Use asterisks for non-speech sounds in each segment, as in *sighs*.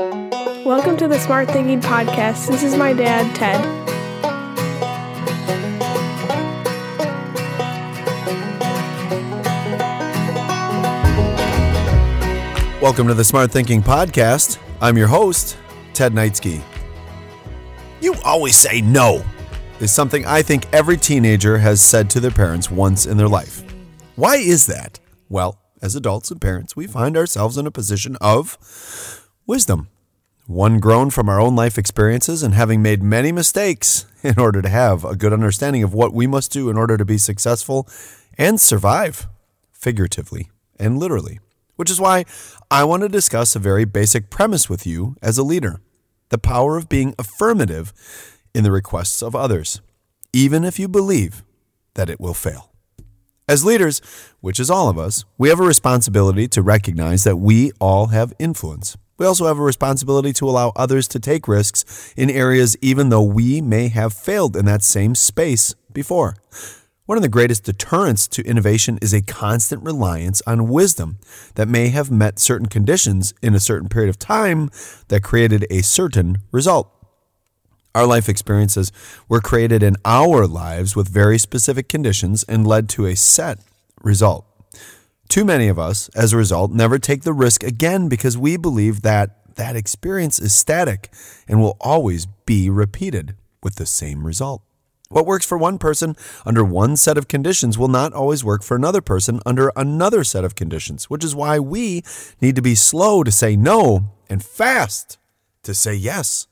Welcome to the Smart Thinking Podcast. This is my dad, Ted. Welcome to the Smart Thinking Podcast. I'm your host, Ted Knightsky. You always say no is something I think every teenager has said to their parents once in their life. Why is that? Well, as adults and parents, we find ourselves in a position of wisdom. One grown from our own life experiences and having made many mistakes *laughs* in order to have a good understanding of what we must do in order to be successful and survive, figuratively and literally. Which is why I want to discuss a very basic premise with you as a leader the power of being affirmative in the requests of others, even if you believe that it will fail. As leaders, which is all of us, we have a responsibility to recognize that we all have influence. We also have a responsibility to allow others to take risks in areas even though we may have failed in that same space before. One of the greatest deterrents to innovation is a constant reliance on wisdom that may have met certain conditions in a certain period of time that created a certain result. Our life experiences were created in our lives with very specific conditions and led to a set result. Too many of us, as a result, never take the risk again because we believe that that experience is static and will always be repeated with the same result. What works for one person under one set of conditions will not always work for another person under another set of conditions, which is why we need to be slow to say no and fast to say yes.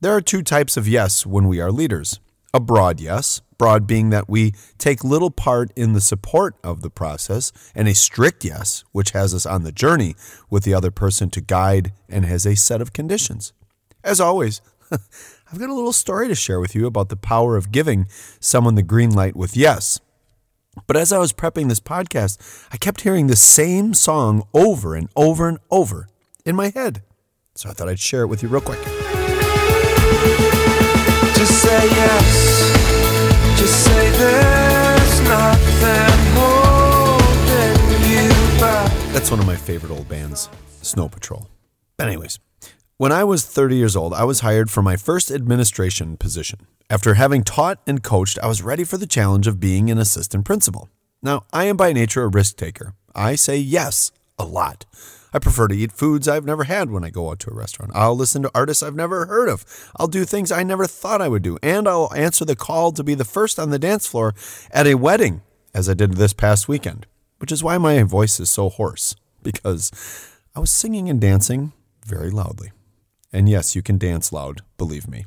There are two types of yes when we are leaders a broad yes, broad being that we take little part in the support of the process, and a strict yes, which has us on the journey with the other person to guide and has a set of conditions. As always, *laughs* I've got a little story to share with you about the power of giving someone the green light with yes. But as I was prepping this podcast, I kept hearing the same song over and over and over in my head. So I thought I'd share it with you real quick. Just say yes. One of my favorite old bands, Snow Patrol. But, anyways, when I was 30 years old, I was hired for my first administration position. After having taught and coached, I was ready for the challenge of being an assistant principal. Now, I am by nature a risk taker. I say yes a lot. I prefer to eat foods I've never had when I go out to a restaurant. I'll listen to artists I've never heard of. I'll do things I never thought I would do. And I'll answer the call to be the first on the dance floor at a wedding, as I did this past weekend, which is why my voice is so hoarse, because I was singing and dancing very loudly. And yes, you can dance loud, believe me.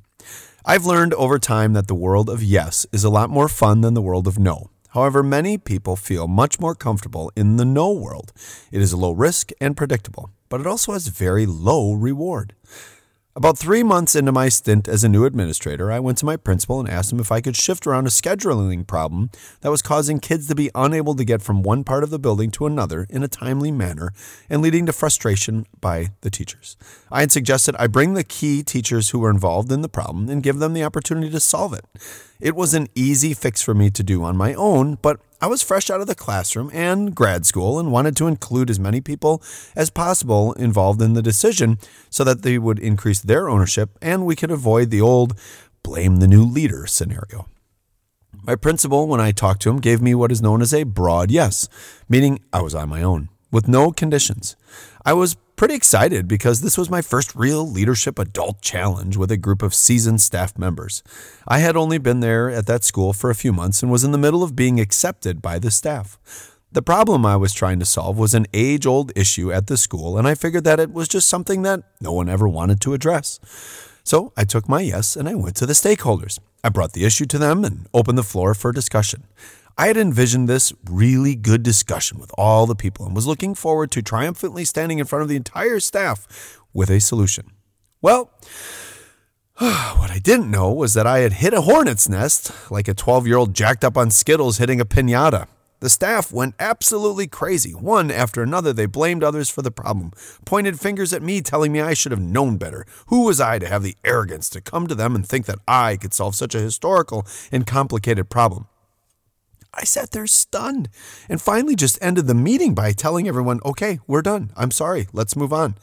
I've learned over time that the world of yes is a lot more fun than the world of no. However, many people feel much more comfortable in the no world. It is low risk and predictable, but it also has very low reward. About three months into my stint as a new administrator, I went to my principal and asked him if I could shift around a scheduling problem that was causing kids to be unable to get from one part of the building to another in a timely manner and leading to frustration by the teachers. I had suggested I bring the key teachers who were involved in the problem and give them the opportunity to solve it. It was an easy fix for me to do on my own, but I was fresh out of the classroom and grad school and wanted to include as many people as possible involved in the decision so that they would increase their ownership and we could avoid the old blame the new leader scenario. My principal, when I talked to him, gave me what is known as a broad yes, meaning I was on my own with no conditions. I was pretty excited because this was my first real leadership adult challenge with a group of seasoned staff members. I had only been there at that school for a few months and was in the middle of being accepted by the staff. The problem I was trying to solve was an age old issue at the school, and I figured that it was just something that no one ever wanted to address. So I took my yes and I went to the stakeholders. I brought the issue to them and opened the floor for discussion. I had envisioned this really good discussion with all the people and was looking forward to triumphantly standing in front of the entire staff with a solution. Well, *sighs* what I didn't know was that I had hit a hornet's nest like a 12 year old jacked up on Skittles hitting a pinata. The staff went absolutely crazy. One after another, they blamed others for the problem, pointed fingers at me, telling me I should have known better. Who was I to have the arrogance to come to them and think that I could solve such a historical and complicated problem? I sat there stunned and finally just ended the meeting by telling everyone, okay, we're done. I'm sorry. Let's move on.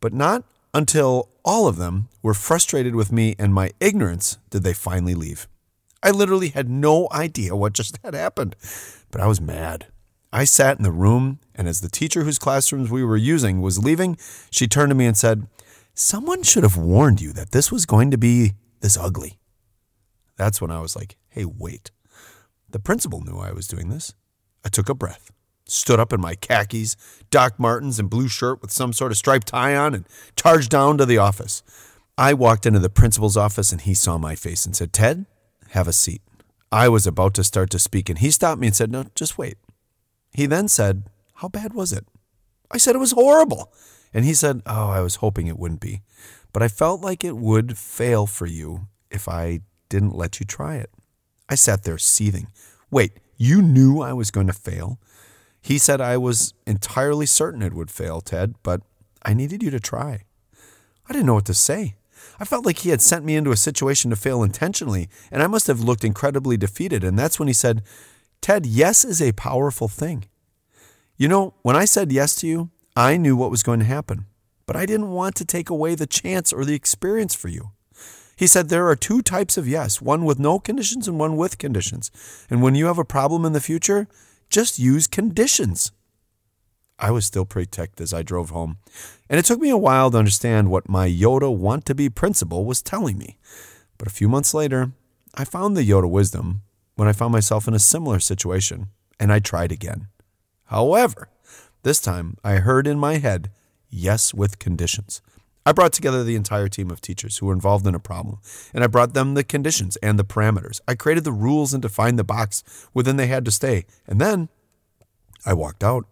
But not until all of them were frustrated with me and my ignorance did they finally leave. I literally had no idea what just had happened, but I was mad. I sat in the room, and as the teacher whose classrooms we were using was leaving, she turned to me and said, Someone should have warned you that this was going to be this ugly. That's when I was like, hey, wait. The principal knew I was doing this. I took a breath, stood up in my khakis, Doc Martens, and blue shirt with some sort of striped tie on, and charged down to the office. I walked into the principal's office, and he saw my face and said, Ted, have a seat. I was about to start to speak, and he stopped me and said, No, just wait. He then said, How bad was it? I said, It was horrible. And he said, Oh, I was hoping it wouldn't be. But I felt like it would fail for you if I didn't let you try it. I sat there seething. Wait, you knew I was going to fail? He said I was entirely certain it would fail, Ted, but I needed you to try. I didn't know what to say. I felt like he had sent me into a situation to fail intentionally, and I must have looked incredibly defeated. And that's when he said, Ted, yes is a powerful thing. You know, when I said yes to you, I knew what was going to happen, but I didn't want to take away the chance or the experience for you. He said there are two types of yes, one with no conditions and one with conditions. And when you have a problem in the future, just use conditions. I was still pretty ticked as I drove home, and it took me a while to understand what my Yoda want to be principal was telling me. But a few months later, I found the Yoda wisdom when I found myself in a similar situation, and I tried again. However, this time I heard in my head, yes, with conditions. I brought together the entire team of teachers who were involved in a problem, and I brought them the conditions and the parameters. I created the rules and defined the box within they had to stay. And then I walked out.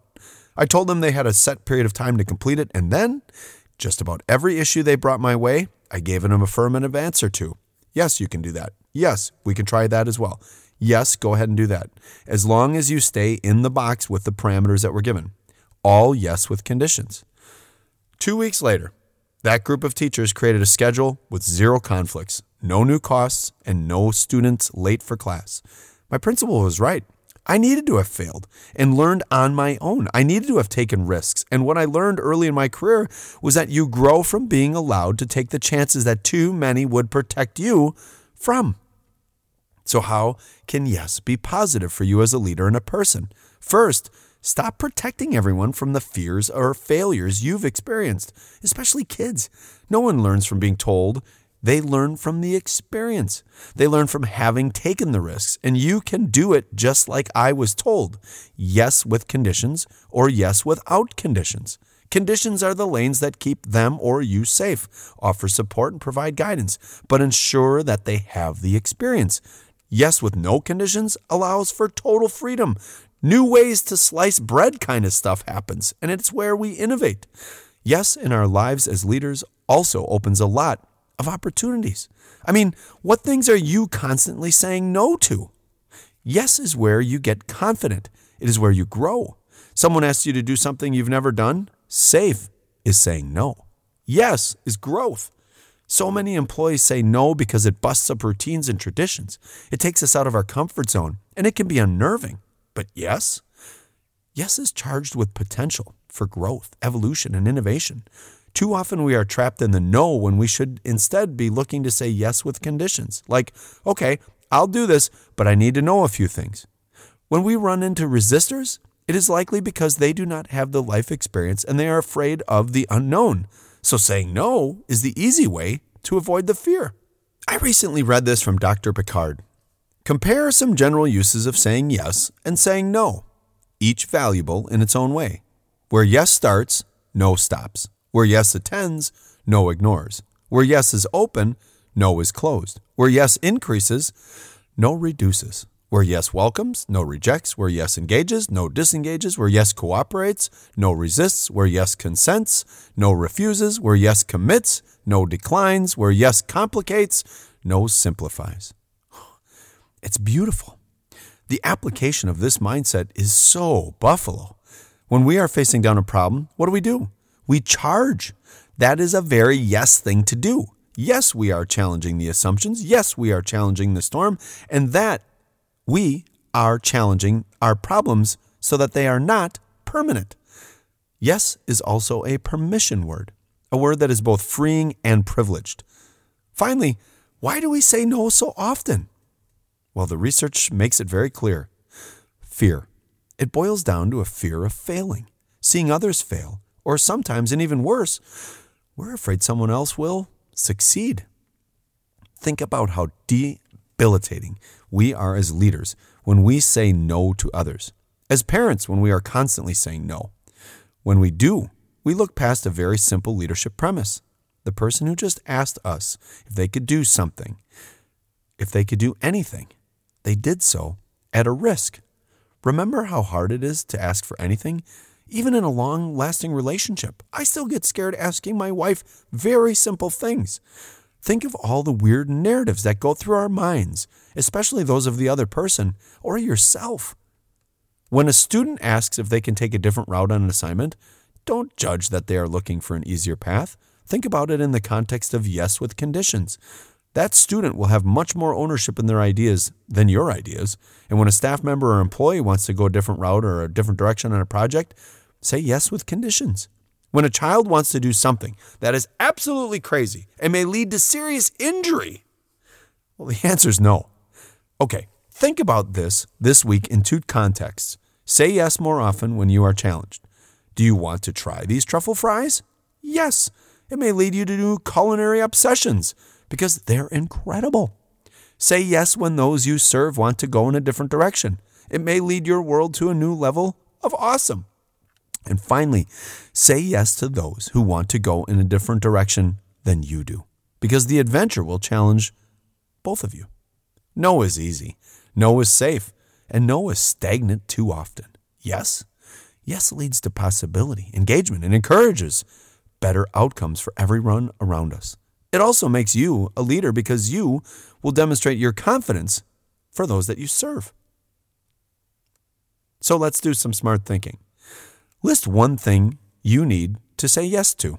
I told them they had a set period of time to complete it, and then just about every issue they brought my way, I gave them an affirmative answer to. Yes, you can do that. Yes, we can try that as well. Yes, go ahead and do that. As long as you stay in the box with the parameters that were given. All yes with conditions. Two weeks later, that group of teachers created a schedule with zero conflicts, no new costs, and no students late for class. My principal was right. I needed to have failed and learned on my own. I needed to have taken risks. And what I learned early in my career was that you grow from being allowed to take the chances that too many would protect you from. So, how can yes be positive for you as a leader and a person? First, Stop protecting everyone from the fears or failures you've experienced, especially kids. No one learns from being told. They learn from the experience. They learn from having taken the risks, and you can do it just like I was told. Yes, with conditions, or yes, without conditions. Conditions are the lanes that keep them or you safe, offer support, and provide guidance, but ensure that they have the experience. Yes, with no conditions allows for total freedom. New ways to slice bread kind of stuff happens, and it's where we innovate. Yes, in our lives as leaders also opens a lot of opportunities. I mean, what things are you constantly saying no to? Yes is where you get confident, it is where you grow. Someone asks you to do something you've never done, safe is saying no. Yes is growth. So many employees say no because it busts up routines and traditions. It takes us out of our comfort zone, and it can be unnerving. But yes, yes is charged with potential for growth, evolution, and innovation. Too often we are trapped in the no when we should instead be looking to say yes with conditions. Like, okay, I'll do this, but I need to know a few things. When we run into resistors, it is likely because they do not have the life experience and they are afraid of the unknown. So saying no is the easy way to avoid the fear. I recently read this from Dr. Picard. Compare some general uses of saying yes and saying no, each valuable in its own way. Where yes starts, no stops. Where yes attends, no ignores. Where yes is open, no is closed. Where yes increases, no reduces. Where yes welcomes, no rejects. Where yes engages, no disengages. Where yes cooperates, no resists. Where yes consents, no refuses. Where yes commits, no declines. Where yes complicates, no simplifies. It's beautiful. The application of this mindset is so buffalo. When we are facing down a problem, what do we do? We charge. That is a very yes thing to do. Yes, we are challenging the assumptions. Yes, we are challenging the storm. And that we are challenging our problems so that they are not permanent. Yes is also a permission word. a word that is both freeing and privileged. Finally, why do we say no so often? Well, the research makes it very clear fear. It boils down to a fear of failing, seeing others fail, or sometimes, and even worse, we're afraid someone else will succeed. Think about how debilitating we are as leaders when we say no to others, as parents when we are constantly saying no. When we do, we look past a very simple leadership premise. The person who just asked us if they could do something, if they could do anything, they did so at a risk. Remember how hard it is to ask for anything? Even in a long lasting relationship, I still get scared asking my wife very simple things. Think of all the weird narratives that go through our minds, especially those of the other person or yourself. When a student asks if they can take a different route on an assignment, don't judge that they are looking for an easier path. Think about it in the context of yes with conditions. That student will have much more ownership in their ideas than your ideas. And when a staff member or employee wants to go a different route or a different direction on a project, say yes with conditions. When a child wants to do something that is absolutely crazy and may lead to serious injury, well, the *laughs* answer is no. Okay, think about this this week in two contexts. Say yes more often when you are challenged. Do you want to try these truffle fries? Yes. It may lead you to new culinary obsessions because they're incredible. Say yes when those you serve want to go in a different direction. It may lead your world to a new level of awesome. And finally, say yes to those who want to go in a different direction than you do because the adventure will challenge both of you. No is easy, no is safe, and no is stagnant too often. Yes Yes leads to possibility, engagement, and encourages better outcomes for everyone around us. It also makes you a leader because you will demonstrate your confidence for those that you serve. So let's do some smart thinking. List one thing you need to say yes to.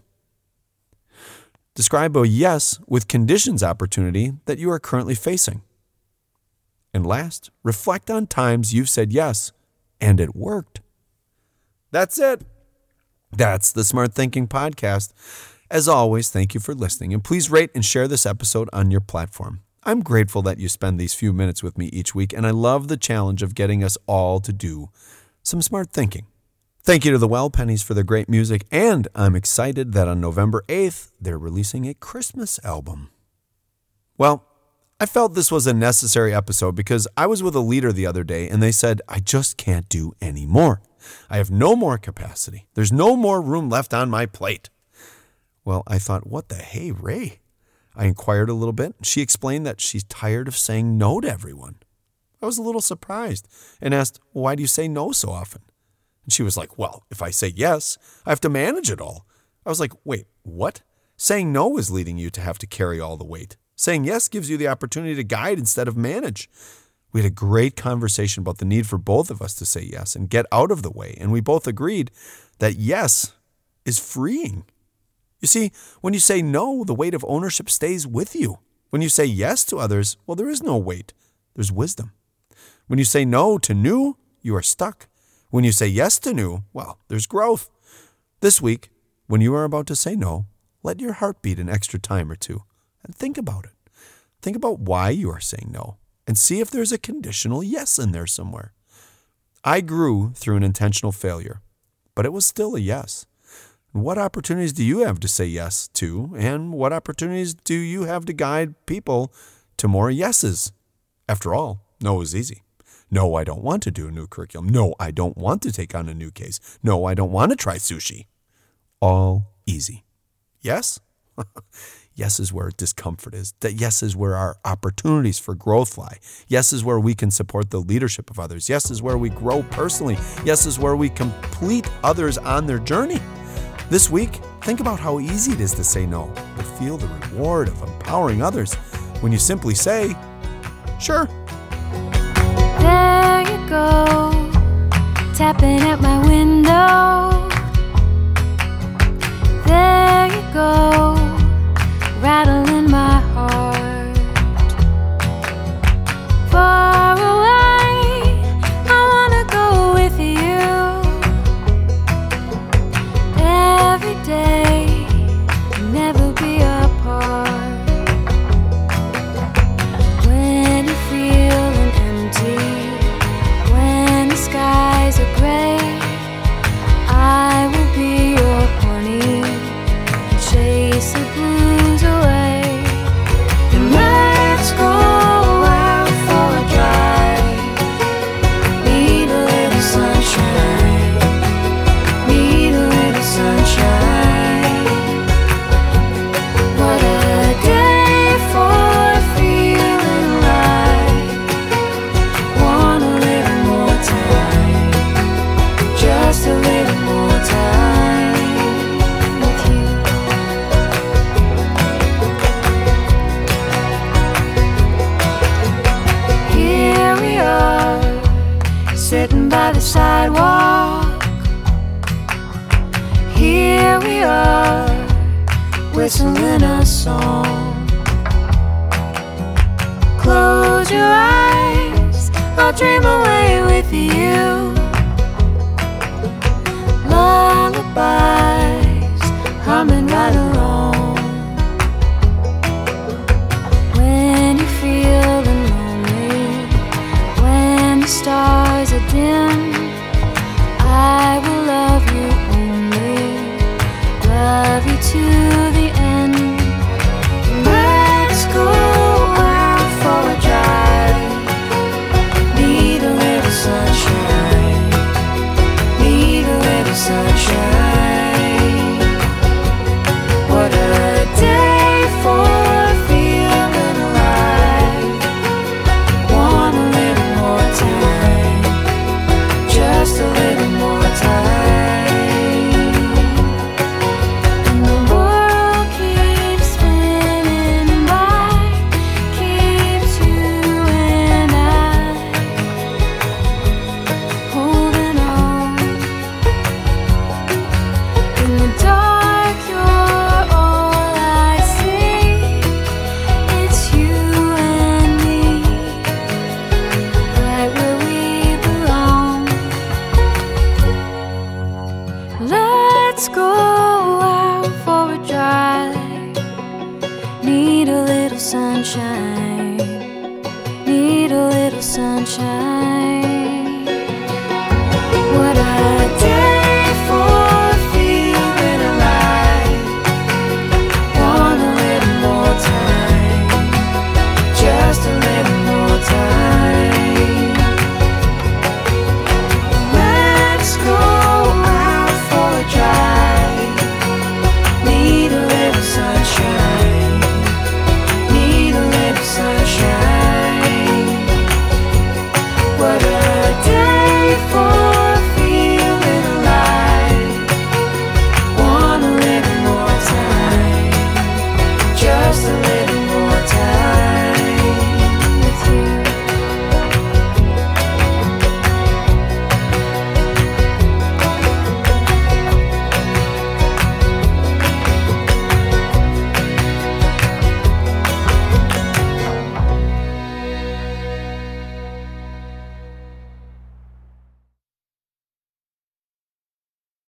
Describe a yes with conditions opportunity that you are currently facing. And last, reflect on times you've said yes and it worked. That's it. That's the Smart Thinking Podcast. As always, thank you for listening, and please rate and share this episode on your platform. I'm grateful that you spend these few minutes with me each week, and I love the challenge of getting us all to do some smart thinking. Thank you to the Well Pennies for their great music, and I'm excited that on November 8th, they're releasing a Christmas album. Well, I felt this was a necessary episode because I was with a leader the other day and they said, I just can't do any more. I have no more capacity. There's no more room left on my plate. Well, I thought, what the hey, Ray? I inquired a little bit. She explained that she's tired of saying no to everyone. I was a little surprised and asked, Why do you say no so often? And she was like, Well, if I say yes, I have to manage it all. I was like, Wait, what? Saying no is leading you to have to carry all the weight. Saying yes gives you the opportunity to guide instead of manage. We had a great conversation about the need for both of us to say yes and get out of the way. And we both agreed that yes is freeing. You see, when you say no, the weight of ownership stays with you. When you say yes to others, well, there is no weight, there's wisdom. When you say no to new, you are stuck. When you say yes to new, well, there's growth. This week, when you are about to say no, let your heart beat an extra time or two and think about it. Think about why you are saying no and see if there's a conditional yes in there somewhere. I grew through an intentional failure, but it was still a yes. What opportunities do you have to say yes to, and what opportunities do you have to guide people to more yeses? After all, no is easy. No, I don't want to do a new curriculum. No, I don't want to take on a new case. No, I don't want to try sushi. All easy. Yes? *laughs* Yes is where discomfort is. That yes is where our opportunities for growth lie. Yes is where we can support the leadership of others. Yes is where we grow personally. Yes is where we complete others on their journey. This week, think about how easy it is to say no, but feel the reward of empowering others when you simply say, sure. There you go, tapping at my whistle in a song. Close your eyes, I'll dream away with you. Lullabies humming right along. When you're feeling lonely, when the stars are dim. Need a little sunshine. Need a little sunshine. what